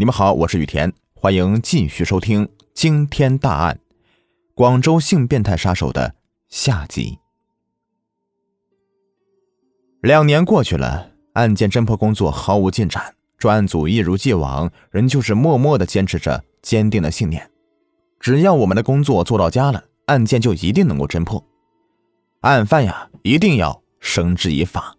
你们好，我是雨田，欢迎继续收听《惊天大案》——广州性变态杀手的下集。两年过去了，案件侦破工作毫无进展，专案组一如既往，仍旧是默默的坚持着坚定的信念：只要我们的工作做到家了，案件就一定能够侦破，案犯呀，一定要绳之以法。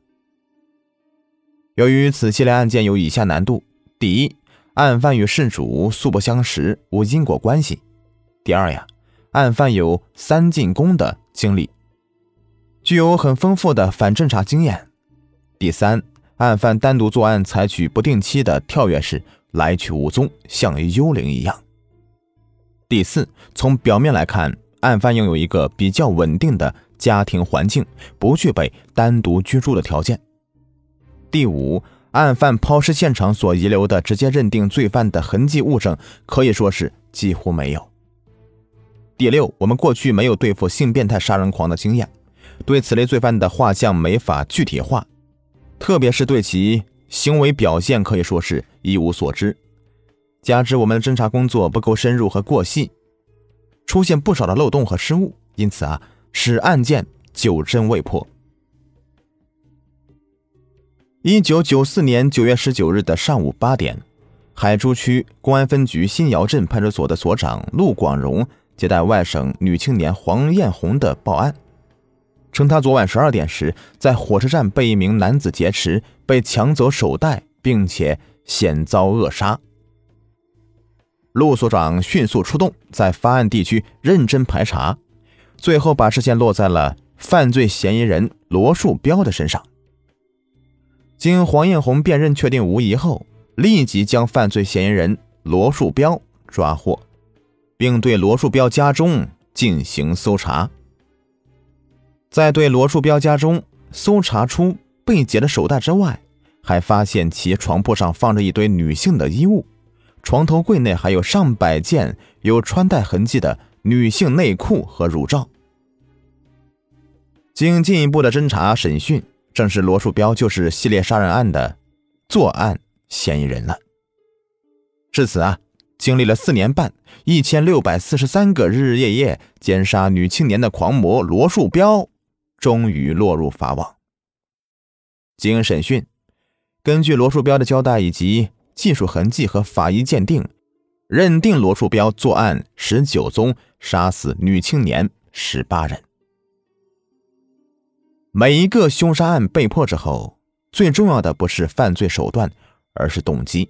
由于此系列案件有以下难度：第一，案犯与事主素不相识，无因果关系；第二呀，案犯有三进宫的经历，具有很丰富的反侦查经验；第三，案犯单独作案，采取不定期的跳跃式，来去无踪，像幽灵一样；第四，从表面来看，案犯拥有一个比较稳定的家庭环境，不具备单独居住的条件。第五，案犯抛尸现场所遗留的直接认定罪犯的痕迹物证，可以说是几乎没有。第六，我们过去没有对付性变态杀人狂的经验，对此类罪犯的画像没法具体化，特别是对其行为表现可以说是一无所知。加之我们的侦查工作不够深入和过细，出现不少的漏洞和失误，因此啊，使案件久侦未破。一九九四年九月十九日的上午八点，海珠区公安分局新窑镇派出所的所长陆广荣接待外省女青年黄艳红的报案，称她昨晚十二点时在火车站被一名男子劫持，被抢走手袋，并且险遭扼杀。陆所长迅速出动，在发案地区认真排查，最后把视线落在了犯罪嫌疑人罗树标的身上。经黄艳红辨认确定无疑后，立即将犯罪嫌疑人罗树标抓获，并对罗树标家中进行搜查。在对罗树标家中搜查出被劫的手袋之外，还发现其床铺上放着一堆女性的衣物，床头柜内还有上百件有穿戴痕迹的女性内裤和乳罩。经进一步的侦查审讯。正是罗树标就是系列杀人案的作案嫌疑人了。至此啊，经历了四年半、一千六百四十三个日日夜夜奸杀女青年的狂魔罗树标，终于落入法网。经审讯，根据罗树标的交代以及技术痕迹和法医鉴定，认定罗树标作案十九宗，杀死女青年十八人。每一个凶杀案被破之后，最重要的不是犯罪手段，而是动机。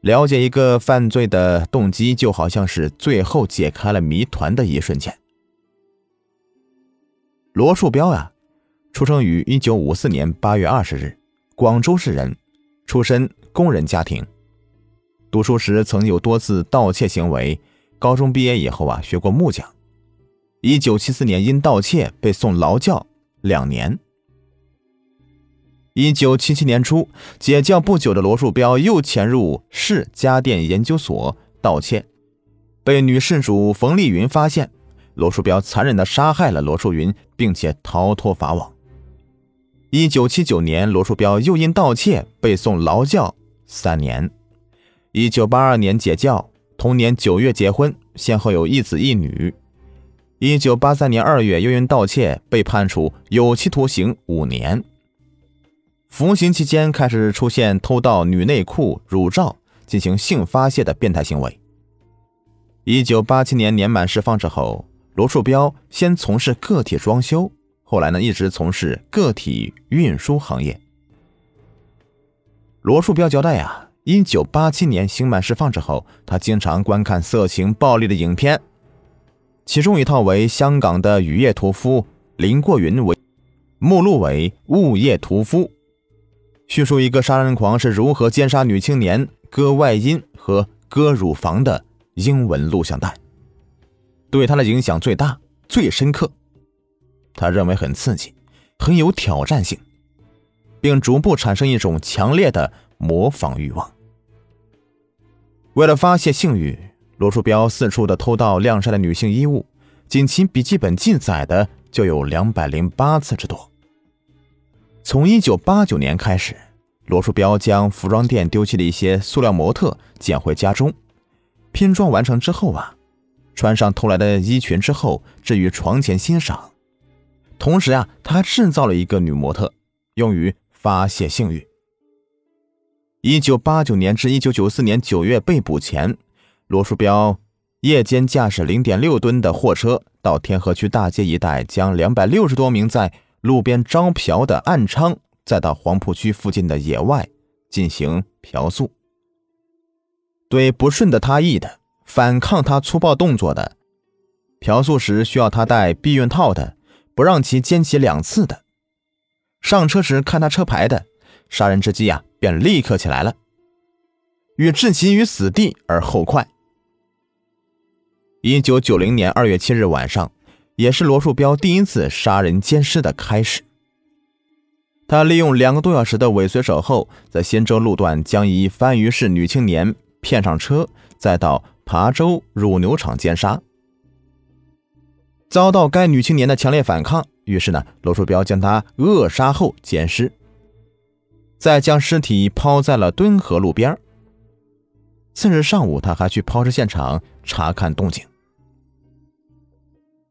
了解一个犯罪的动机，就好像是最后解开了谜团的一瞬间。罗树标啊，出生于一九五四年八月二十日，广州市人，出身工人家庭。读书时曾有多次盗窃行为，高中毕业以后啊，学过木匠。一九七四年因盗窃被送劳教。两年。一九七七年初，解教不久的罗树标又潜入市家电研究所盗窃，被女事主冯丽云发现。罗树标残忍的杀害了罗树云，并且逃脱法网。一九七九年，罗树标又因盗窃被送劳教三年。一九八二年解教，同年九月结婚，先后有一子一女。一九八三年二月，又因盗窃被判处有期徒刑五年。服刑期间，开始出现偷盗女内裤、乳罩进行性发泄的变态行为。一九八七年年满释放之后，罗树标先从事个体装修，后来呢一直从事个体运输行业。罗树标交代呀，一九八七年刑满释放之后，他经常观看色情暴力的影片。其中一套为香港的《雨夜屠夫》，林过云为目录为《雾夜屠夫》，叙述一个杀人狂是如何奸杀女青年、割外阴和割乳房的英文录像带，对他的影响最大、最深刻。他认为很刺激，很有挑战性，并逐步产生一种强烈的模仿欲望。为了发泄性欲。罗树标四处的偷盗晾晒的女性衣物，仅其笔记本记载的就有两百零八次之多。从一九八九年开始，罗树标将服装店丢弃的一些塑料模特捡回家中，拼装完成之后啊，穿上偷来的衣裙之后置于床前欣赏。同时啊，他还制造了一个女模特，用于发泄性欲。一九八九年至一九九四年九月被捕前，罗树标夜间驾驶零点六吨的货车到天河区大街一带，将两百六十多名在路边招嫖的暗娼。再到黄浦区附近的野外进行嫖宿，对不顺的他意的、反抗他粗暴动作的、嫖宿时需要他戴避孕套的、不让其奸其两次的、上车时看他车牌的，杀人之机呀便立刻起来了，欲置其于死地而后快。一九九零年二月七日晚上，也是罗树标第一次杀人奸尸的开始。他利用两个多小时的尾随守候，在仙州路段将一番禺市女青年骗上车，再到琶洲乳牛场奸杀。遭到该女青年的强烈反抗，于是呢，罗树标将她扼杀后奸尸，再将尸体抛在了敦河路边。次日上午，他还去抛尸现场查看动静。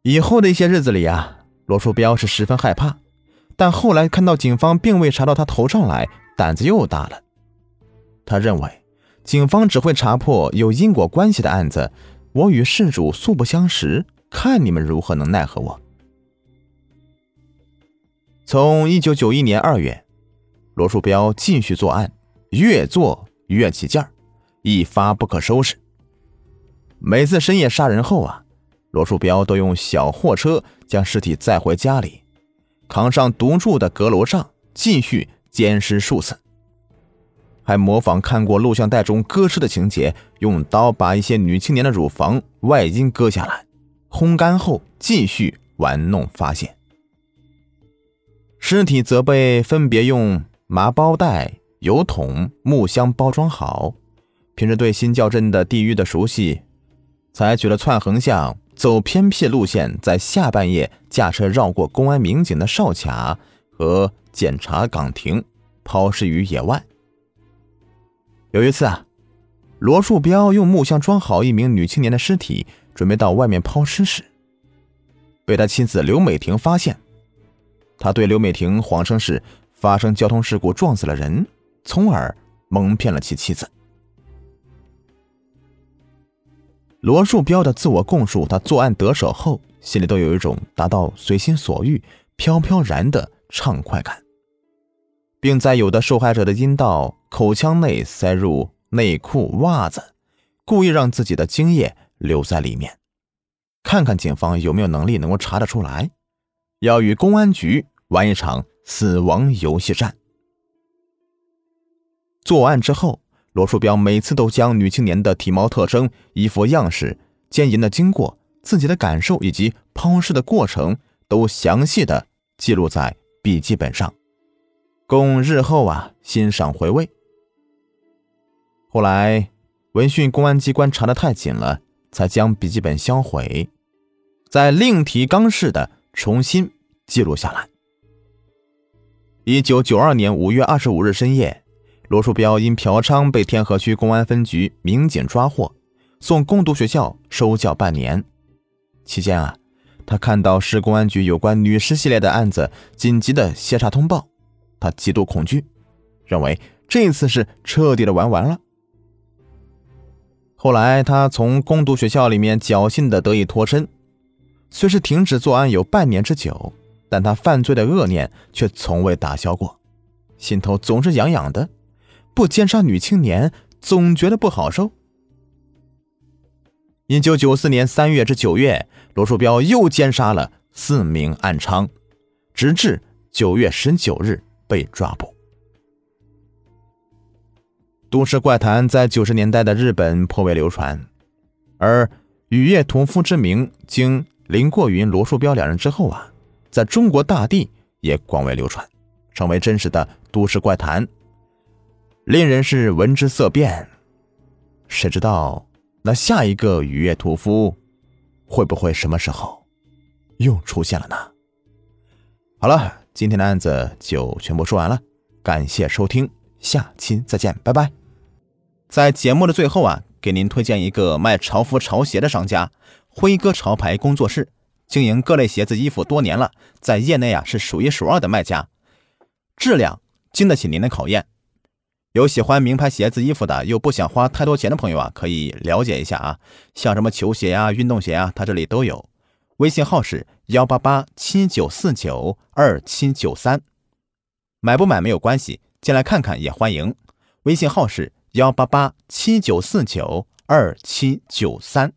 以后的一些日子里啊，罗树标是十分害怕。但后来看到警方并未查到他头上来，胆子又大了。他认为警方只会查破有因果关系的案子，我与事主素不相识，看你们如何能奈何我。从一九九一年二月，罗树标继续作案，越做越起劲儿，一发不可收拾。每次深夜杀人后啊，罗树标都用小货车将尸体载回家里。扛上独住的阁楼上，继续奸尸数次，还模仿看过录像带中割尸的情节，用刀把一些女青年的乳房外阴割下来，烘干后继续玩弄发现。尸体则被分别用麻包袋、油桶、木箱包装好。凭着对新教镇的地域的熟悉，采取了窜横向。走偏僻路线，在下半夜驾车绕过公安民警的哨卡和检查岗亭，抛尸于野外。有一次啊，罗树标用木箱装好一名女青年的尸体，准备到外面抛尸时，被他妻子刘美婷发现。他对刘美婷谎称是发生交通事故撞死了人，从而蒙骗了其妻子。罗树标的自我供述，他作案得手后，心里都有一种达到随心所欲、飘飘然的畅快感，并在有的受害者的阴道、口腔内塞入内裤、袜子，故意让自己的精液留在里面，看看警方有没有能力能够查得出来，要与公安局玩一场死亡游戏战。作案之后。罗树标每次都将女青年的体貌特征、衣服样式、奸淫的经过、自己的感受以及抛尸的过程都详细的记录在笔记本上，供日后啊欣赏回味。后来，闻讯公安机关查的太紧了，才将笔记本销毁，再另提纲式的重新记录下来。一九九二年五月二十五日深夜。罗树标因嫖娼被天河区公安分局民警抓获，送工读学校收教半年。期间啊，他看到市公安局有关女尸系列的案子紧急的协查通报，他极度恐惧，认为这次是彻底的玩完了。后来他从攻读学校里面侥幸的得以脱身，虽是停止作案有半年之久，但他犯罪的恶念却从未打消过，心头总是痒痒的。不奸杀女青年，总觉得不好受。一九九四年三月至九月，罗树标又奸杀了四名暗娼，直至九月十九日被抓捕。都市怪谈在九十年代的日本颇为流传，而雨夜屠夫之名经林过云、罗树标两人之后啊，在中国大地也广为流传，成为真实的都市怪谈。令人是闻之色变，谁知道那下一个雨夜屠夫会不会什么时候又出现了呢？好了，今天的案子就全部说完了，感谢收听，下期再见，拜拜。在节目的最后啊，给您推荐一个卖潮服潮鞋的商家——辉哥潮牌工作室，经营各类鞋子衣服多年了，在业内啊是数一数二的卖家，质量经得起您的考验。有喜欢名牌鞋子衣服的，又不想花太多钱的朋友啊，可以了解一下啊，像什么球鞋呀、运动鞋啊，他这里都有。微信号是幺八八七九四九二七九三，买不买没有关系，进来看看也欢迎。微信号是幺八八七九四九二七九三。